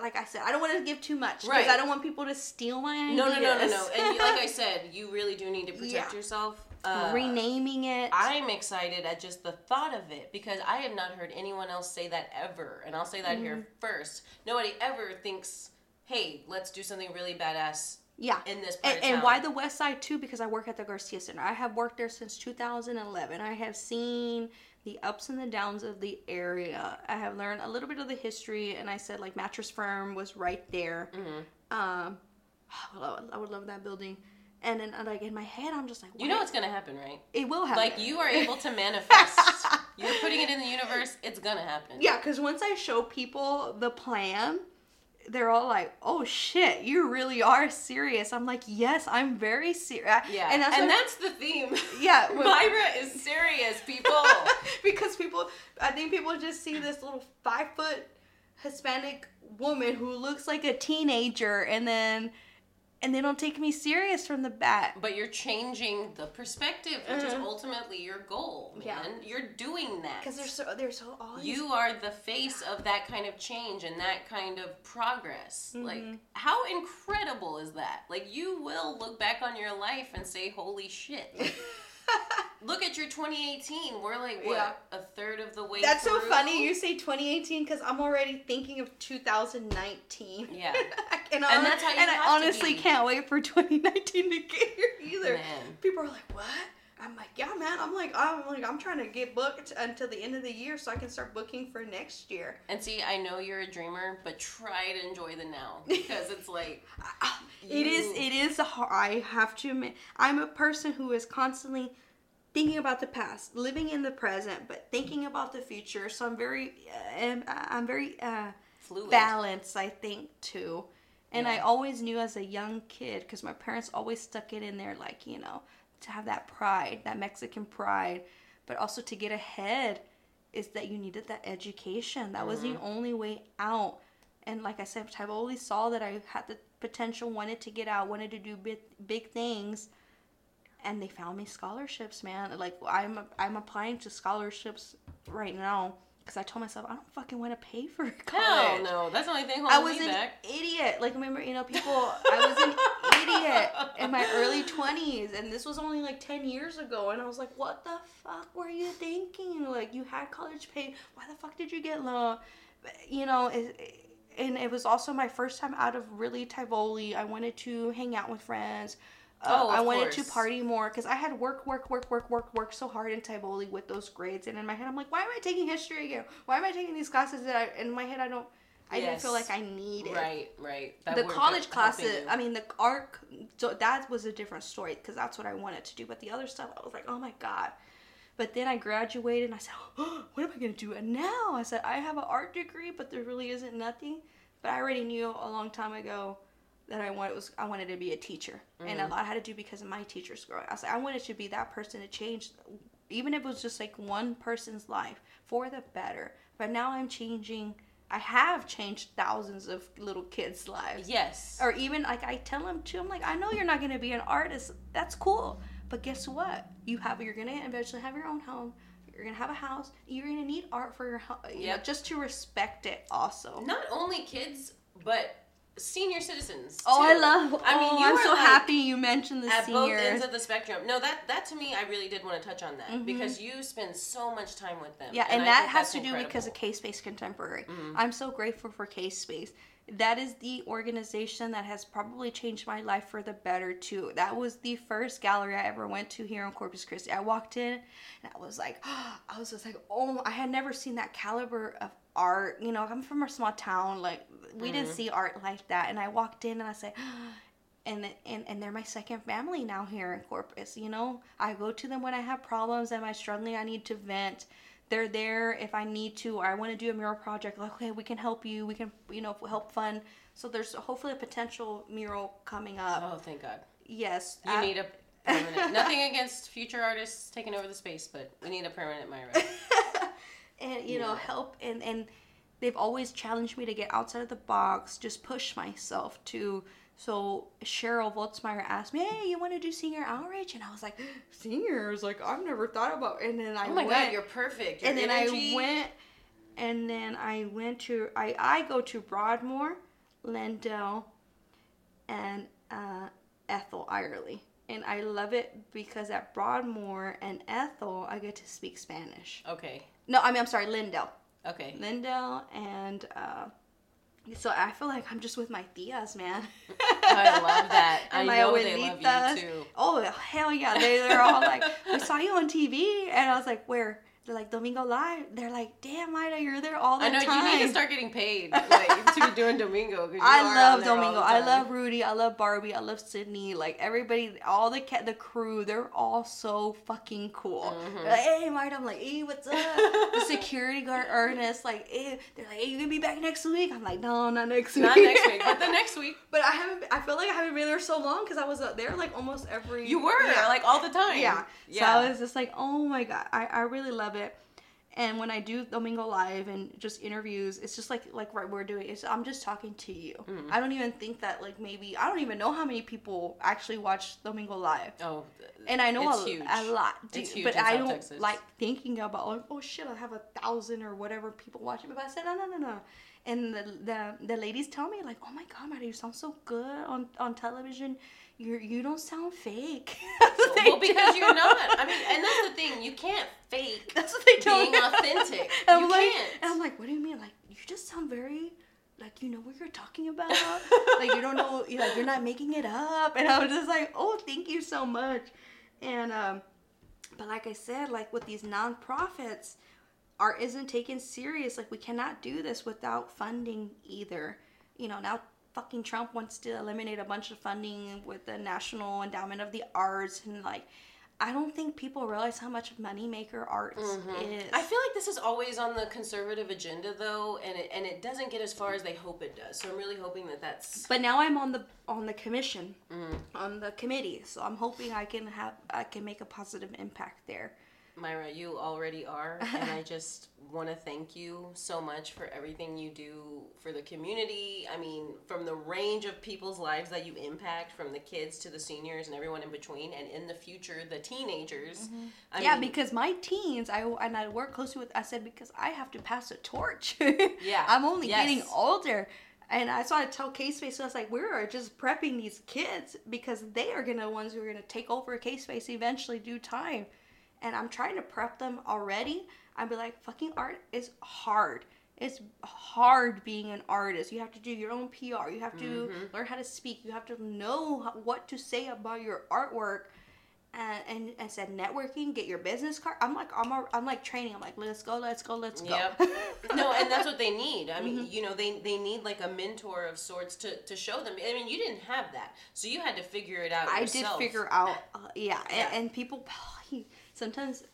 like I said. I don't want to give too much because right. I don't want people to steal my ideas. No, no, no, no, no. And like I said, you really do need to protect yeah. yourself uh, renaming it. I'm excited at just the thought of it because I have not heard anyone else say that ever. And I'll say that mm-hmm. here first. Nobody ever thinks, hey, let's do something really badass. Yeah. In this part and, and why the West Side too? Because I work at the Garcia Center. I have worked there since 2011. I have seen the ups and the downs of the area. I have learned a little bit of the history, and I said like Mattress Firm was right there. Mm-hmm. Um, I would love that building and then like in my head i'm just like you know it's gonna happen right? It will happen. Like you are able to manifest. You're putting it in the universe. It's gonna happen. Yeah because once i show people the plan they're all like oh shit you really are serious. I'm like yes i'm very serious yeah and that's, and that's the theme. Yeah mayra is serious people. Because people i think people just see this little five foot hispanic woman who looks like a teenager and then and they don't take me serious from the bat. But you're changing the perspective, which is ultimately your goal, man. Yeah. You're doing that. Because they're so they're so all these- you are the face of that kind of change and that kind of progress. Like, Mm-hmm. how incredible is that? Like, you will look back on your life and say, "Holy shit!" Look at your 2018. We're like what Yeah. a third of the way. That's so funny you say 2018 because I'm already thinking of 2019. Yeah. and, And that's how you and I honestly can't wait for 2019 to get here either. Man. People are like, "What?" I'm like, "Yeah, man." I'm like, "I'm like, I'm trying to get booked until the end of the year so I can start booking for next year." And see, I know you're a dreamer, but try to enjoy the now because it's like It is. You- It is. A, I have to admit, I'm a person who is constantly thinking about the past, living in the present, but thinking about the future. So I'm very, uh, I'm very uh, fluid. balanced. I think too, and I always knew as a young kid because my parents always stuck it in there, like you know, to have that pride, that Mexican pride, but also to get ahead is that you needed that education. That was the mm-hmm. only way out. And like I said, Tivoli saw that I had the potential, wanted to get out, wanted to do big, big things, and they found me scholarships, man. Like I'm, I'm applying to scholarships right now because I told myself I don't fucking want to pay for college. Hell no, that's the only thing I was me an back. idiot. Like remember, you know, people. I was an idiot in my early twenties, and this was only like ten years ago. And I was like, "What the fuck were you thinking? Like you had college paid. Why the fuck did you get? But, You know." It, and it was also my first time out of really Tivoli. I wanted to hang out with friends. Uh, Oh, I wanted course. to party more because I had work, work, work, work, work, work so hard in Tivoli with those grades. And in my head, I'm like, why am I taking history again? Why am I taking these classes that I, in my head, I don't, I didn't feel like I needed. Right, right. That The college classes. I mean, the art, so that was a different story because that's what I wanted to do. But the other stuff, I was like, oh my God. But then I graduated and I said, oh, what am I going to do And now? I said, I have an art degree, but there really isn't nothing. But I already knew a long time ago that I wanted was I wanted to be a teacher, and a lot had to do because of my teachers growing. I like, I wanted to be that person to change, even if it was just like one person's life for the better. But now I'm changing. I have changed thousands of little kids' lives yes. or even like I tell them too. I'm like, I know you're not gonna be an artist. That's cool, but guess what? You have you're gonna eventually have your own home. You're gonna have a house. You're gonna need art for your home. You know, just to respect it. Also. Not only kids, but senior citizens. Oh, too. I love. I mean, oh, I'm so like, happy you mentioned the at both ends of the spectrum. No, that that to me, I really did want to touch on that because you spend so much time with them. Mm-hmm. Yeah, and, I that has to do because of incredible. K Space Contemporary. I'm so grateful for K Space. That is the organization that has probably changed my life for the better too. That was the first gallery I ever went to here in Corpus Christi. I walked in and I was like, I was just like, oh, I had never seen that caliber of art. You know, I'm from a small town, like we didn't mm-hmm. see art like that. And I walked in and I said, and, and and they're my second family now here in Corpus. You know, I go to them when I have problems. Am I struggling? I need to vent. They're there if I need to, or I want to do a mural project. Like, okay, we can help you. We can, you know, help fund. So there's hopefully a potential mural coming up. Oh, thank God. Yes, You I- need a permanent. nothing against future artists taking over the space, but we need a permanent Mayra. and you know help and and they've always challenged me to get outside of the box just push myself to so cheryl voltzmeyer asked me hey you want to do senior outreach and i was like seniors like i've never thought about It. and then i Oh my went God, you're perfect. Your and then i went and then i went to i i go to broadmoor lindale and uh, ethel eyerly and i love it because at broadmoor and ethel i get to speak spanish Okay. No i mean i'm sorry lindale Okay. Lindale and uh, so I feel like I'm just with my tias, man. I love that. I my know they love you too. Oh hell yeah! They they're all like, we saw you on TV, and I was like, where? They're like Domingo Live. They're like, damn, Ida, you're there all the time. I know time. you need to start getting paid like to be doing Domingo. I love Domingo. I love Rudy. I love Barbie. I love Sydney. Like everybody, all the cat, the crew, they're all so fucking cool. Mm-hmm. They're like, hey, Marta. I'm like, hey, what's up? the security guard Ernest, like, hey, they're like, hey, you gonna be back next week? I'm like, no, not next week. Not next week, but the next week But I haven't. I feel like I haven't been there so long because I was uh, there like almost every. you were Yeah. like all the time. Yeah. Yeah. So I was just like, oh my god, I, I really love it. And when I do Domingo Live and just interviews, it's just like like what we're doing. It's I'm just talking to you. Mm-hmm. I don't even think that like maybe I don't even know how many people actually watch Domingo Live. Oh, And I know It's a, huge. a lot, huge but I don't Texas. like thinking about like, oh shit, I have a thousand or whatever people watching. But I said no, no, no, no. And the the, the ladies tell me like, oh my god, Maria, you sound so good on on television. You you don't sound fake. That's what they well, because tell- you're not. I mean, and that's the thing. You can't fake That's what they being authentic. You I'm like, can't. and I'm like, what do you mean? Like, you just sound very, like, you know what you're talking about. like, you don't know, you like, you're not making it up. And I was just like, oh, thank you so much. And um, but like I said, like with these nonprofits, art isn't taken serious. Like, we cannot do this without funding either. You know, now fucking Trump wants to eliminate a bunch of funding with the National Endowment of the Arts and like. I don't think people realize how much moneymaker arts is. Mm-hmm. I feel like this is always on the conservative agenda, though, and it and it doesn't get as far as they hope it does. So I'm really hoping that that's But now I'm on the on the commission, Mm. on the committee, so I'm hoping I can have I can make a positive impact there. Mayra, you already are, and I just want to thank you so much for everything you do for the community. I mean, from the range of people's lives that you impact, from the kids to the seniors and everyone in between, and in the future, the teenagers. Mm-hmm. I yeah, mean, because my teens, I and I work closely with. I said because I have to pass a torch. Yeah, I'm only yes. getting older. And I saw I tell K Space, so I was like, we are just prepping these kids because they are gonna the ones who are gonna take over K Space eventually due time. And I'm trying to prep them already. I'd be like, fucking art is hard. It's hard being an artist. You have to do your own PR. You have to learn how to speak. You have to know what to say about your artwork. And, and and said networking, get your business card. I'm like I'm a, I'm like training. I'm like let's go, let's go, let's go. Yep. no, and that's what they need. I mean, Mm-hmm. you know, they they need like a mentor of sorts to to show them. I mean, you didn't have that, so you had to figure it out. I did figure out, uh, yeah, Yeah. And, and people sometimes.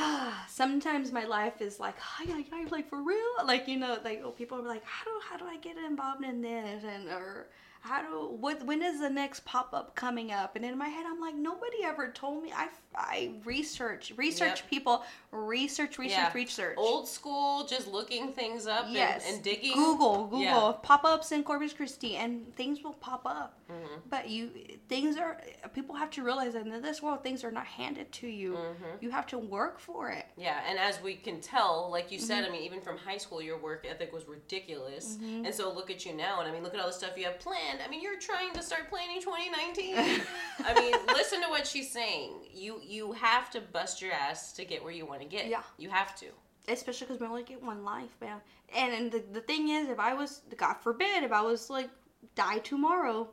Ah, sometimes my life is like, hi, hi, hi, like for real, like you know, like oh, people are like, how do how do I get involved in this, and or how do what when is the next pop up coming up? And in my head, I'm like, nobody ever told me. I I research research Yep. people, research research Yeah. research. Old school, just looking things up Yes. and, and digging. Google, Google, Yeah. pop ups in Corpus Christi, and things will pop up. Mm-hmm. But you, things are. People have to realize that in this world, things are not handed to you. Mm-hmm. You have to work for it. Yeah, and as we can tell, like you Mm-hmm. said, I mean, even from high school, your work ethic was ridiculous. And so look at you now, and I mean, look at all the stuff you have planned. I mean, you're trying to start planning 2019. I mean, listen to what she's saying. You you have to bust your ass to get where you want to get. Yeah. You have to. Especially because we only get one life, man. And and the, the thing is, if I was, God forbid, if I was like die tomorrow,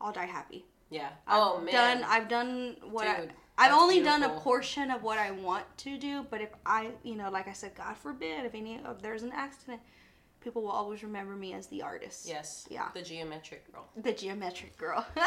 I'll die happy. Yeah. I've oh man. done I've done what I, Dude, I've that's only done a portion of what I want to do, but if I, you know, like I said, God forbid, if any if there's an accident, people will always remember me as the artist. Yes. Yeah. The geometric girl. The geometric girl. Mayra,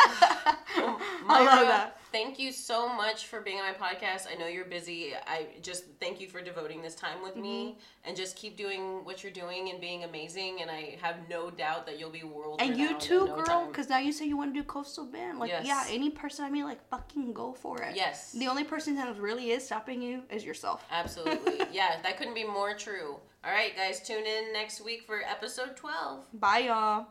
I love that. Thank you so much for being on my podcast. I know you're busy. I just thank you for devoting this time with me Mm-hmm. and just keep doing what you're doing and being amazing. And I have no doubt that you'll be world And you too, no girl, because now you say you want to do coastal bend. Like, Yes. yeah, any person I mean, like, fucking go for it. Yes. The only person that really is stopping you is yourself. Absolutely. yeah, that couldn't be more true. All right, guys, tune in next week for episode 12. Bye, y'all.